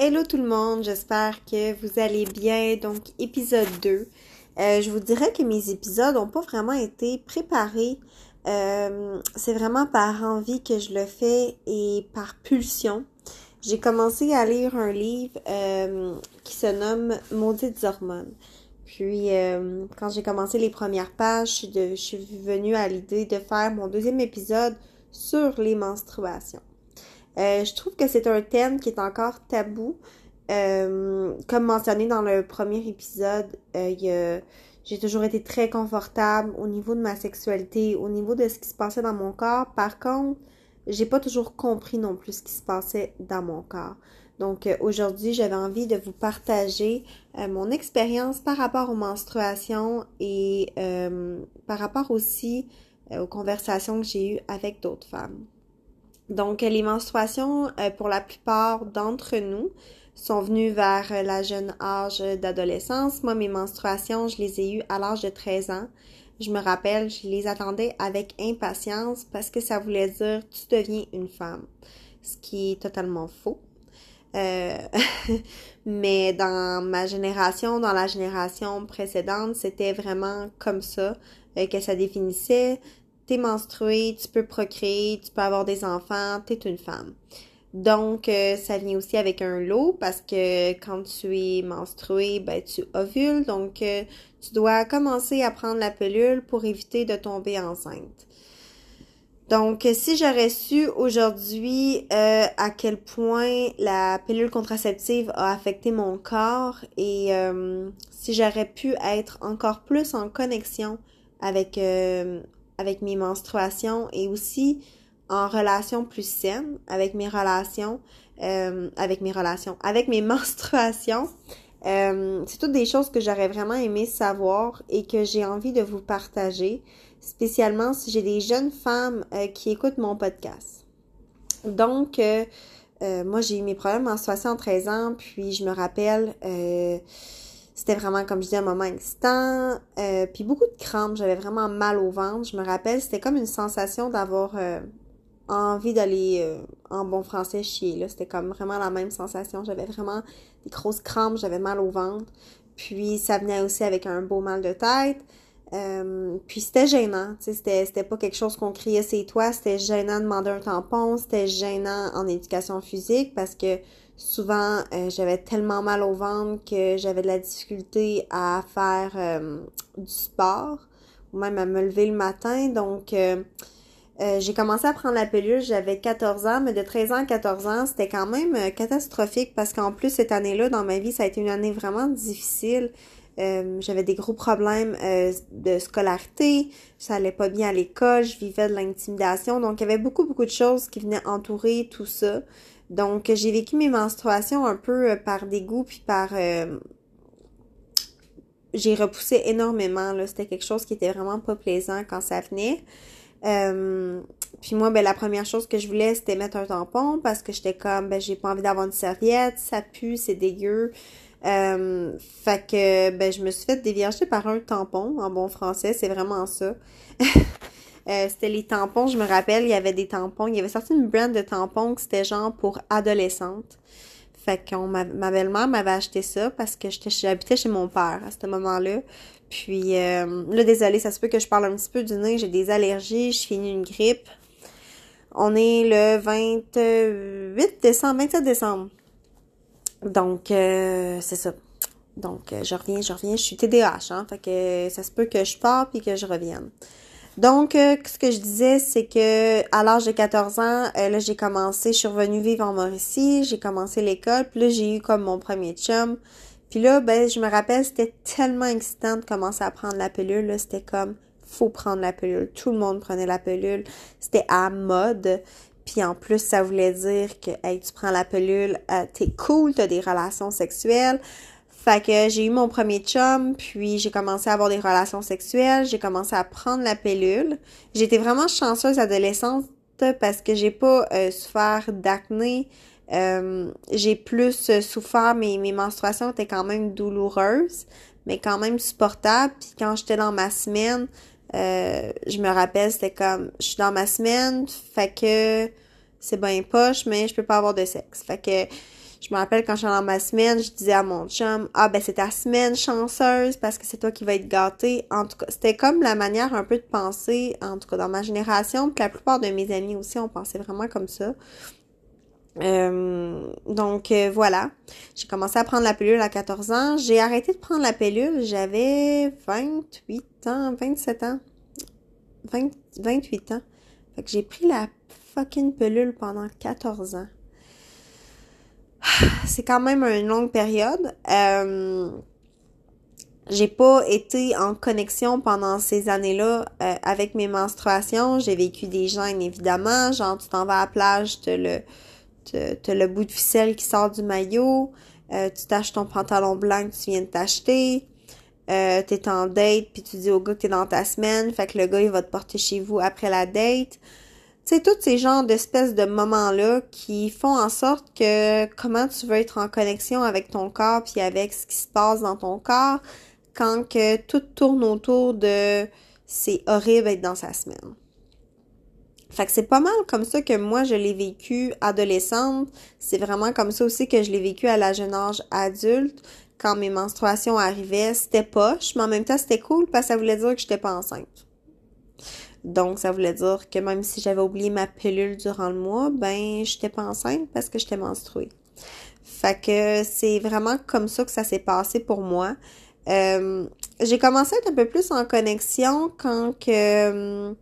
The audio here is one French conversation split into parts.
Hello tout le monde, j'espère que vous allez bien. Donc, épisode 2. Euh, je vous dirais que mes épisodes n'ont pas vraiment été préparés. Euh, c'est vraiment par envie que je le fais et par pulsion. J'ai commencé à lire un livre euh, qui se nomme Maudites hormones. Puis, quand j'ai commencé les premières pages, je suis venue à l'idée de faire mon deuxième épisode sur les menstruations. Euh, je trouve que c'est un thème qui est encore tabou. Euh, comme mentionné dans le premier épisode, euh, j'ai toujours été très confortable au niveau de ma sexualité, au niveau de ce qui se passait dans mon corps. Par contre, j'ai pas toujours compris non plus ce qui se passait dans mon corps. Donc aujourd'hui, j'avais envie de vous partager mon expérience par rapport aux menstruations et par rapport aussi aux conversations que j'ai eues avec d'autres femmes. Donc, les menstruations, euh, pour la plupart d'entre nous, sont venues vers la jeune âge d'adolescence. Moi, mes menstruations, je les ai eues à l'âge de 13 ans. Je me rappelle, je les attendais avec impatience parce que ça voulait dire tu deviens une femme. Ce qui est totalement faux. Euh, mais dans ma génération, dans la génération précédente, c'était vraiment comme ça euh, que ça définissait t'es menstruée, tu peux procréer, tu peux avoir des enfants, t'es une femme. Donc, euh, ça vient aussi avec un lot parce que quand tu es menstruée, ben, tu ovules. Donc, euh, tu dois commencer à prendre la pilule pour éviter de tomber enceinte. Donc, si j'aurais su aujourd'hui euh, à quel point la pilule contraceptive a affecté mon corps et si j'aurais pu être encore plus en connexion avec avec mes menstruations et aussi en relation plus saine avec mes relations, euh, avec mes relations, avec mes menstruations. Euh, c'est toutes des choses que j'aurais vraiment aimé savoir et que j'ai envie de vous partager, spécialement si j'ai des jeunes femmes euh, qui écoutent mon podcast. Donc, moi, j'ai eu mes problèmes en 13 ans, puis je me rappelle, c'était vraiment, comme je dis, un moment excitant. Euh, puis beaucoup de crampes. J'avais vraiment mal au ventre. Je me rappelle, c'était comme une sensation d'avoir euh, envie d'aller, euh, en bon français, chier. Là. C'était comme vraiment la même sensation. J'avais vraiment des grosses crampes. J'avais mal au ventre. Puis ça venait aussi avec un beau mal de tête. puis c'était gênant, c'était, c'était pas quelque chose qu'on criait c'est toi, c'était gênant de demander un tampon, c'était gênant en éducation physique parce que Souvent, euh, j'avais tellement mal au ventre que j'avais de la difficulté à faire euh, du sport ou même à me lever le matin. Donc, euh, j'ai commencé à prendre la pilule, j'avais 14 ans, mais de 13 ans à 14 ans, c'était quand même catastrophique parce qu'en plus, cette année-là, dans ma vie, ça a été une année vraiment difficile. j'avais des gros problèmes de scolarité, ça allait pas bien à l'école, je vivais de l'intimidation, donc il y avait beaucoup, beaucoup de choses qui venaient entourer tout ça. Donc, j'ai vécu mes menstruations un peu euh, par dégoût, puis par... Euh, j'ai repoussé énormément, là. C'était quelque chose qui était vraiment pas plaisant quand ça venait. Euh, puis moi, ben la première chose que je voulais, c'était mettre un tampon parce que j'étais comme, ben j'ai pas envie d'avoir une serviette, ça pue, c'est dégueu. fait que, ben je me suis fait dévierger par un tampon, en bon français, c'est vraiment ça. Euh, c'était les tampons, je me rappelle, il y avait des tampons. Il y avait sorti une brand de tampons que c'était genre pour adolescentes. Fait que ma, belle-mère m'avait acheté ça parce que j'habitais chez mon père à ce moment-là. Puis euh, là, désolé, ça se peut que je parle un petit peu du nez, j'ai des allergies, je finis une grippe. On est le 28 décembre, 27 décembre. Donc, euh, c'est ça. Donc, je reviens, je reviens. Je suis TDAH, hein. Fait que ça se peut que je parte puis que je revienne. Donc, euh, ce que je disais, c'est que à l'âge de 14 ans, euh, là, j'ai commencé, je suis revenue vivre en Mauricie, j'ai commencé l'école, puis là, j'ai eu comme mon premier chum. Puis là, ben, je me rappelle, c'était tellement excitant de commencer à prendre la pilule, là, c'était comme, faut prendre la pilule. Tout le monde prenait la pilule. C'était à mode. Puis en plus, ça voulait dire que, hey, tu prends la pilule, euh, t'es cool, t'as des relations sexuelles. Fait que j'ai eu mon premier chum, puis j'ai commencé à avoir des relations sexuelles, j'ai commencé à prendre la pilule. J'étais vraiment chanceuse adolescente parce que j'ai pas euh, souffert d'acné. Euh, j'ai plus euh, souffert, mais mes menstruations étaient quand même douloureuses, mais quand même supportables. Puis quand j'étais dans ma semaine, je me rappelle, c'était comme, je suis dans ma semaine, fait que c'est bien poche, mais je peux pas avoir de sexe. Fait que Je me rappelle quand j'étais dans ma semaine, je disais à mon chum, ah ben c'est ta semaine chanceuse parce que c'est toi qui vas être gâté. En tout cas, c'était comme la manière un peu de penser, en tout cas dans ma génération, puis la plupart de mes amis aussi, on pensait vraiment comme ça. Euh, donc euh, voilà, j'ai commencé à prendre la pilule à 14 ans. J'ai arrêté de prendre la pilule, j'avais 28 ans, 27 ans, 20, 28 ans. Fait que j'ai pris la fucking pilule pendant 14 ans. C'est quand même une longue période. Euh, j'ai pas été en connexion pendant ces années-là euh, avec mes menstruations. J'ai vécu des gènes, évidemment. Genre, tu t'en vas à la plage, tu le, t'as le bout de ficelle qui sort du maillot. Euh, tu t'achètes ton pantalon blanc que tu viens de t'acheter. Euh, t'es en date, puis tu dis au gars que t'es dans ta semaine. Fait que le gars, il va te porter chez vous après la date c'est tous ces genres d'espèces de moments-là qui font en sorte que comment tu veux être en connexion avec ton corps puis avec ce qui se passe dans ton corps quand que tout tourne autour de c'est horrible d'être dans sa semaine. Fait que c'est pas mal comme ça que moi je l'ai vécu adolescente. C'est vraiment comme ça aussi que je l'ai vécu à la jeune âge adulte. Quand mes menstruations arrivaient, c'était poche, mais en même temps c'était cool parce que ça voulait dire que j'étais pas enceinte. Donc, ça voulait dire que même si j'avais oublié ma pilule durant le mois, ben, j'étais pas enceinte parce que j'étais menstruée. Fait que c'est vraiment comme ça que ça s'est passé pour moi. Euh, j'ai commencé à être un peu plus en connexion quand que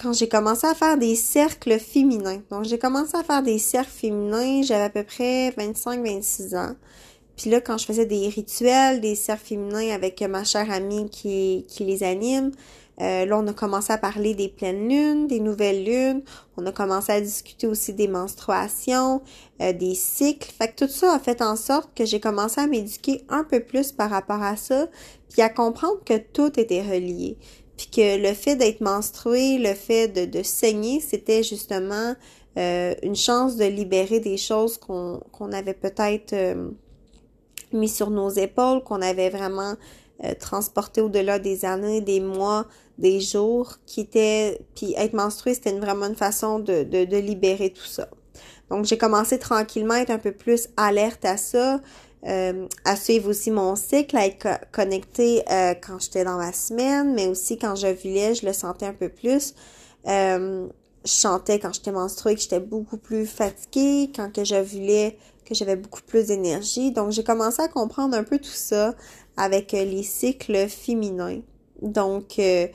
quand j'ai commencé à faire des cercles féminins. Donc j'ai commencé à faire des cercles féminins, j'avais à peu près 25-26 ans. Puis là, quand je faisais des rituels, des cercles féminins avec ma chère amie qui les anime, euh, là, on a commencé à parler des pleines lunes, des nouvelles lunes. On a commencé à discuter aussi des menstruations, euh, des cycles. Fait que tout ça a fait en sorte que j'ai commencé à m'éduquer un peu plus par rapport à ça, puis à comprendre que tout était relié. Puis que le fait d'être menstrué, le fait de, saigner, c'était justement euh, une chance de libérer des choses qu'on avait peut-être mis sur nos épaules, qu'on avait vraiment transporté au-delà des années, des mois, des jours qui étaient puis être menstruée c'était vraiment une façon de, de, de, libérer tout ça. Donc j'ai commencé tranquillement à être un peu plus alerte à ça euh, à suivre aussi mon cycle à être connectée euh, quand j'étais dans ma semaine mais aussi quand je vivais je le sentais un peu plus. Euh, je chantais quand j'étais menstruée que j'étais beaucoup plus fatiguée quand que je voulais que j'avais beaucoup plus d'énergie. Donc j'ai commencé à comprendre un peu tout ça avec les cycles féminins. Donc, euh,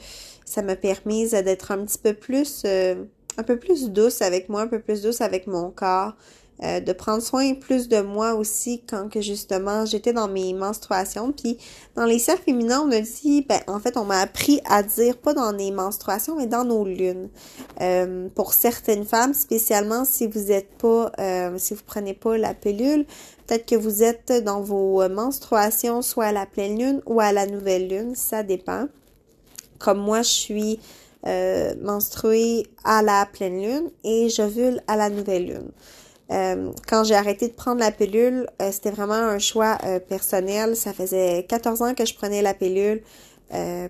ça m'a permis d'être un petit peu plus, euh, un peu plus douce avec moi, un peu plus douce avec mon corps, euh, de prendre soin plus de moi aussi quand que justement j'étais dans mes menstruations. Puis dans les cercles féminins, on a dit, ben en fait, on m'a appris à dire pas dans les menstruations, mais dans nos lunes. pour certaines femmes, spécialement si vous êtes pas, si vous prenez pas la pilule, peut-être que vous êtes dans vos menstruations soit à la pleine lune ou à la nouvelle lune, ça dépend comme moi, je suis euh, menstruée à la pleine lune et j'ovule à la nouvelle lune. Euh, quand j'ai arrêté de prendre la pilule, euh, c'était vraiment un choix personnel. Ça faisait 14 ans que je prenais la pilule.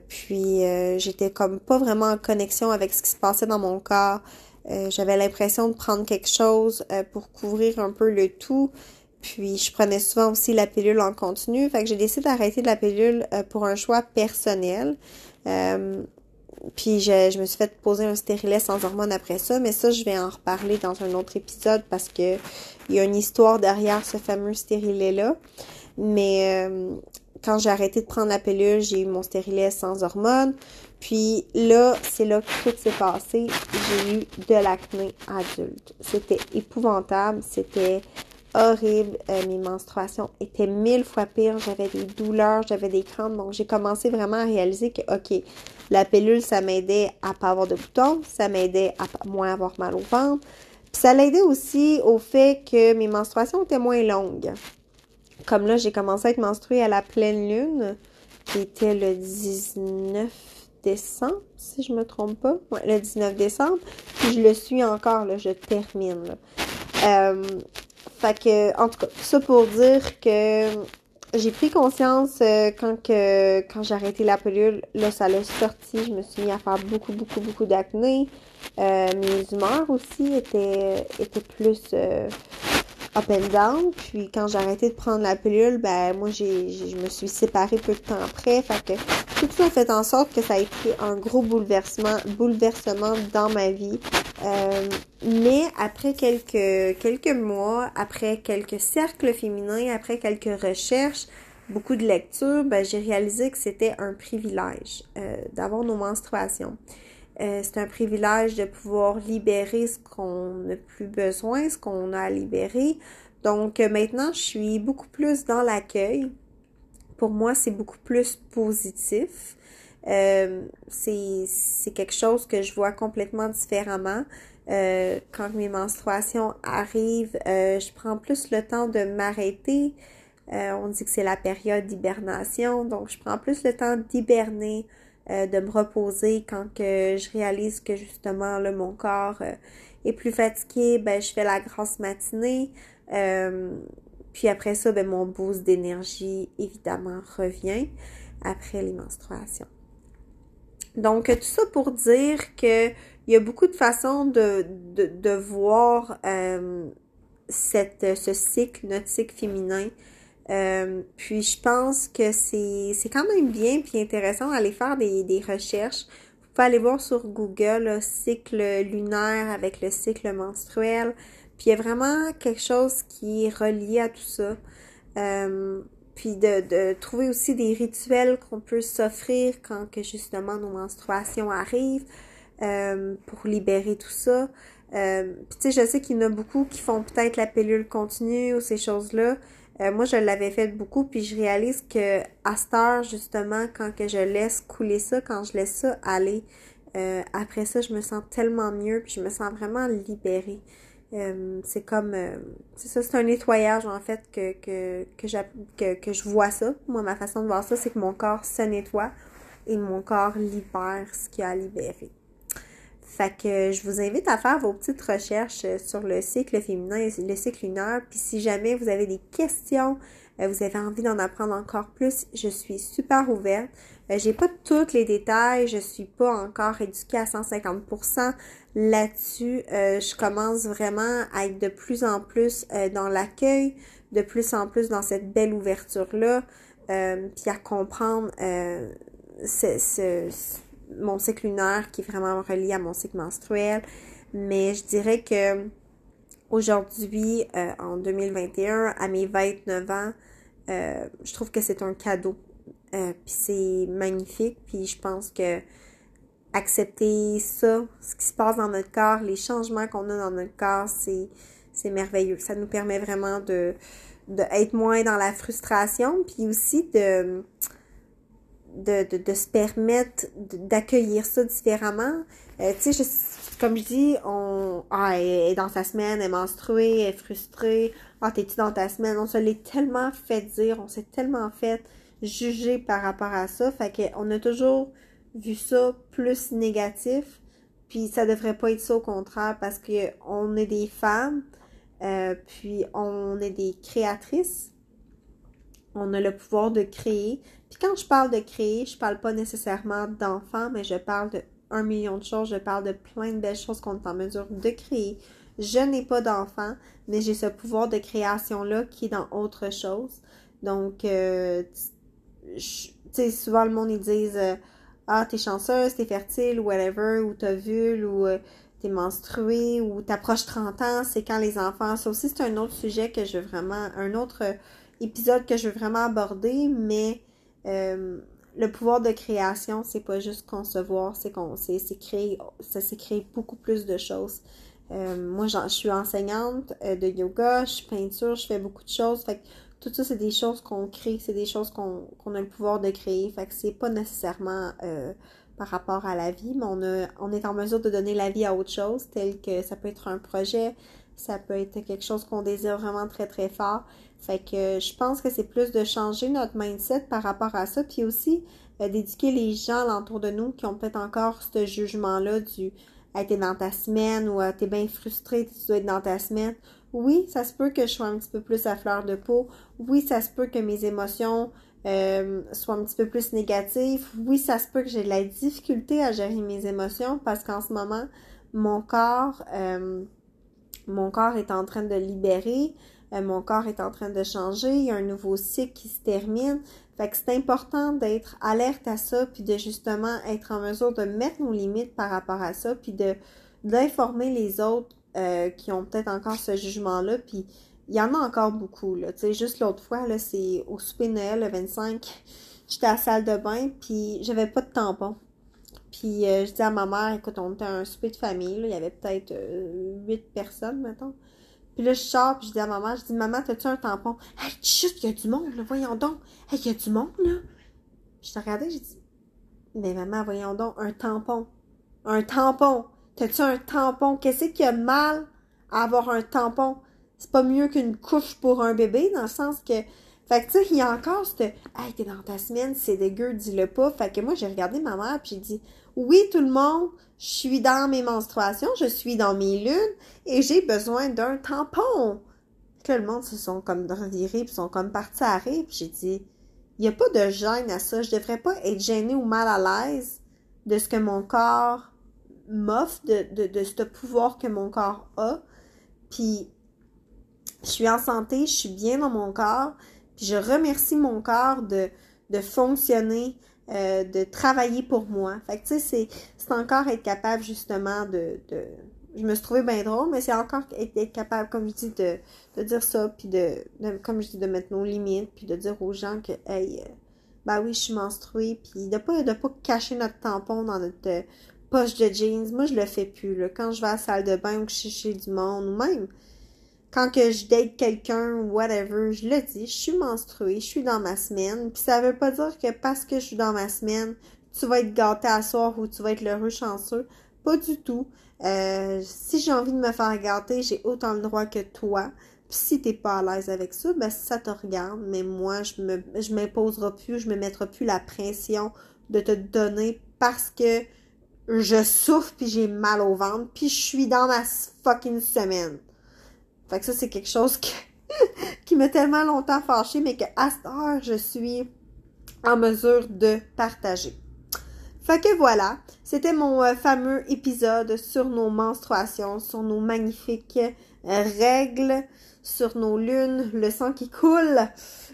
puis j'étais comme pas vraiment en connexion avec ce qui se passait dans mon corps. J'avais l'impression de prendre quelque chose pour couvrir un peu le tout. Puis je prenais souvent aussi la pilule en continu. Fait que j'ai décidé d'arrêter de la pilule pour un choix personnel. Puis je, je, me suis fait poser un stérilet sans hormones après ça, mais ça, je vais en reparler dans un autre épisode parce que il y a une histoire derrière ce fameux stérilet-là. Mais euh, quand j'ai arrêté de prendre la pilule, j'ai eu mon stérilet sans hormones. Puis là, c'est là que tout s'est passé. J'ai eu de l'acné adulte. C'était épouvantable. C'était horrible. Euh, mes menstruations étaient mille fois pires. J'avais des douleurs, j'avais des crampes. Donc, j'ai commencé vraiment à réaliser que, OK, la pilule, ça m'aidait à pas avoir de boutons, ça m'aidait à moins avoir mal au ventre. Puis ça l'aidait aussi au fait que mes menstruations étaient moins longues. Comme là, j'ai commencé à être menstruée à la pleine lune, qui était le 19 décembre, si je me trompe pas. Le 19 décembre. Puis je le suis encore, là, je termine. Là. Euh, fait que, en tout cas, ça pour dire que j'ai pris conscience euh, quand que quand j'ai arrêté la pilule, là ça l'a sorti, je me suis mis à faire beaucoup beaucoup beaucoup d'acné. Euh, mes humeurs aussi étaient étaient plus euh, up and down. Puis quand j'ai arrêté de prendre la pilule, ben moi j'ai, je me suis séparée peu de temps après. Fait que tout ça a fait en sorte que ça a été un gros bouleversement, bouleversement dans ma vie. Euh, mais après quelques quelques mois, après quelques cercles féminins, après quelques recherches, beaucoup de lectures, ben, j'ai réalisé que c'était un privilège euh, d'avoir nos menstruations. Euh, c'est un privilège de pouvoir libérer ce qu'on n'a plus besoin, ce qu'on a à libérer. Donc euh, maintenant, je suis beaucoup plus dans l'accueil. Pour moi, c'est beaucoup plus positif. Euh, c'est quelque chose que je vois complètement différemment. Euh, quand mes menstruations arrivent, je prends plus le temps de m'arrêter. on dit que c'est la période d'hibernation, donc je prends plus le temps d'hiberner, euh, de me reposer quand je réalise que justement là, mon corps euh, est plus fatigué, ben je fais la grasse matinée. Euh, puis après ça, ben mon boost d'énergie évidemment revient après les menstruations. Donc tout ça pour dire que il y a beaucoup de façons de, de, de voir cette, ce cycle, notre cycle féminin euh, puis je pense que c'est, c'est quand même bien puis intéressant d'aller faire des, des recherches. Vous pouvez aller voir sur Google le cycle lunaire avec le cycle menstruel. Puis il y a vraiment quelque chose qui est relié à tout ça. Euh, puis de, de trouver aussi des rituels qu'on peut s'offrir quand que justement nos menstruations arrivent euh, pour libérer tout ça. Euh, puis tu sais, je sais qu'il y en a beaucoup qui font peut-être la pilule continue ou ces choses-là. Euh, moi, je l'avais fait beaucoup, puis je réalise que à cette heure, justement, quand que je laisse couler ça, quand je laisse ça aller, euh, après ça, je me sens tellement mieux, puis je me sens vraiment libérée. Euh, c'est comme, c'est ça, c'est un nettoyage en fait que que que, que que je vois ça. Moi, ma façon de voir ça, c'est que mon corps se nettoie et mon corps libère ce qu'il a à libérer. Fait que je vous invite à faire vos petites recherches euh, sur le cycle féminin et le cycle lunaire. Puis si jamais vous avez des questions, euh, vous avez envie d'en apprendre encore plus, je suis super ouverte. Euh, j'ai pas tous les détails, je suis pas encore éduquée à 150% là-dessus. je commence vraiment à être de plus en plus dans l'accueil, de plus en plus dans cette belle ouverture-là, puis à comprendre ce, ce mon cycle lunaire qui est vraiment relié à mon cycle menstruel. Mais je dirais que aujourd'hui, euh, en 2021, à mes 29 ans, euh, je trouve que c'est un cadeau. Euh, puis c'est magnifique. Puis je pense que accepter ça, ce qui se passe dans notre corps, les changements qu'on a dans notre corps, c'est, c'est merveilleux. Ça nous permet vraiment de, moins dans la frustration, puis aussi de de, de, de se permettre d'accueillir ça différemment. Euh, tu sais, comme je dis, on ah, elle est dans sa semaine, elle est menstruée, elle est frustrée. Ah, t'es-tu dans ta semaine? On se l'est tellement fait dire, on s'est tellement fait juger par rapport à ça. Fait qu'on a toujours vu ça plus négatif. Puis ça devrait pas être ça au contraire parce que on est des femmes, euh, puis on est des créatrices. On a le pouvoir de créer. Puis quand je parle de créer, je parle pas nécessairement d'enfants, mais je parle de un million de choses, je parle de plein de belles choses qu'on est en mesure de créer. Je n'ai pas d'enfants, mais j'ai ce pouvoir de création-là qui est dans autre chose. Donc, euh, tu sais, souvent le monde, ils disent euh, Ah, t'es chanceuse, t'es fertile, ou whatever, ou t'as vu, ou euh, t'es menstruée, ou t'approches 30 ans, c'est quand les enfants. Ça aussi, c'est un autre sujet que je veux vraiment, un autre épisode que je veux vraiment aborder, mais euh, le pouvoir de création, c'est pas juste concevoir, c'est qu'on c'est créer, ça créer beaucoup plus de choses. Euh, moi, je suis enseignante euh, de yoga, je suis peinture, je fais beaucoup de choses. Fait que tout ça, c'est des choses qu'on crée, c'est des choses qu'on a le pouvoir de créer. Fait que c'est pas nécessairement par rapport à la vie, mais on, a, on est en mesure de donner la vie à autre chose, tel que ça peut être un projet, ça peut être quelque chose qu'on désire vraiment très très fort. Fait que je pense que c'est plus de changer notre mindset par rapport à ça, puis aussi euh, d'éduquer les gens alentour de nous qui ont peut-être encore ce jugement-là du hey, t'es dans ta semaine ou euh, t'es bien frustré, tu dois être dans ta semaine. Oui, ça se peut que je sois un petit peu plus à fleur de peau. Oui, ça se peut que mes émotions euh, soient un petit peu plus négatives. Oui, ça se peut que j'ai de la difficulté à gérer mes émotions parce qu'en ce moment, mon corps, mon corps est en train de libérer euh, mon corps est en train de changer, il y a un nouveau cycle qui se termine. Fait que c'est important d'être alerte à ça, puis de justement être en mesure de mettre nos limites par rapport à ça, puis d'informer les autres euh, qui ont peut-être encore ce jugement-là, puis il y en a encore beaucoup, là. Tu sais, juste l'autre fois, là, c'est au souper Noël, le 25, j'étais à la salle de bain, puis j'avais pas de tampon. Puis euh, je dis à ma mère, écoute, on était à un souper de famille, là, il y avait peut-être euh, huit personnes, mettons. Puis là, je sors, puis je dis à ma mère, je dis, maman, t'as-tu un tampon? Hey, chut, il y a du monde, là, voyons donc. Hey, il y a du monde, là. Je t'ai regardé, j'ai dit, mais maman, voyons donc, un tampon. Un tampon. T'as-tu un tampon? Qu'est-ce qu'il y a mal à avoir un tampon? C'est pas mieux qu'une couche pour un bébé, dans le sens que fait que, tu sais, il y a encore cette Hey, t'es dans ta semaine, c'est dégueu, dis-le pas. Fait que moi, j'ai regardé ma mère, puis j'ai dit Oui, tout le monde, je suis dans mes menstruations, je suis dans mes lunes, et j'ai besoin d'un tampon. Que le monde se sont comme revirés, puis sont comme partis à rire, puis j'ai dit Il n'y a pas de gêne à ça. Je devrais pas être gênée ou mal à l'aise de ce que mon corps m'offre, de, de, de ce pouvoir que mon corps a. Puis, je suis en santé, je suis bien dans mon corps puis je remercie mon corps de, de fonctionner, euh, de travailler pour moi. Fait que tu sais, c'est encore être capable justement de, de. Je me suis trouvée bien drôle, mais c'est encore être, capable, comme je dis, de, de dire ça, puis de, comme je dis, de mettre nos limites, puis de dire aux gens que, hey, euh, ben oui, je suis menstruée, puis de pas, de pas cacher notre tampon dans notre euh, poche de jeans. Moi, je le fais plus. Quand je vais à la salle de bain ou que je suis chez du monde, ou même quand que je date quelqu'un, whatever, je le dis, je suis menstruée, je suis dans ma semaine. Puis ça veut pas dire que parce que je suis dans ma semaine, tu vas être gâté à soir ou tu vas être l'heureux chanceux. Pas du tout. Euh, si j'ai envie de me faire gâter, j'ai autant le droit que toi. Puis si t'es pas à l'aise avec ça, ben ça te regarde. Mais moi, je me je m'imposerai plus, je me mettrai plus la pression de te donner parce que je souffre puis j'ai mal au ventre puis je suis dans ma fucking semaine. Fait que ça, c'est quelque chose qui m'a tellement longtemps fâché, mais qu'à cette heure, je suis en mesure de partager. Fait que voilà, c'était mon euh, fameux épisode sur nos menstruations, sur nos magnifiques euh, règles, sur nos lunes, le sang qui coule.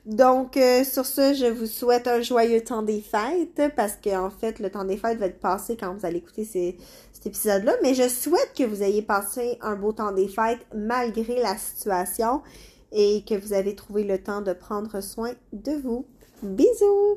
Donc, euh, sur ce, je vous souhaite un joyeux temps des fêtes parce qu'en fait, le temps des fêtes va être passé quand vous allez écouter épisode-là. Mais je souhaite que vous ayez passé un beau temps des fêtes malgré la situation et que vous avez trouvé le temps de prendre soin de vous. Bisous!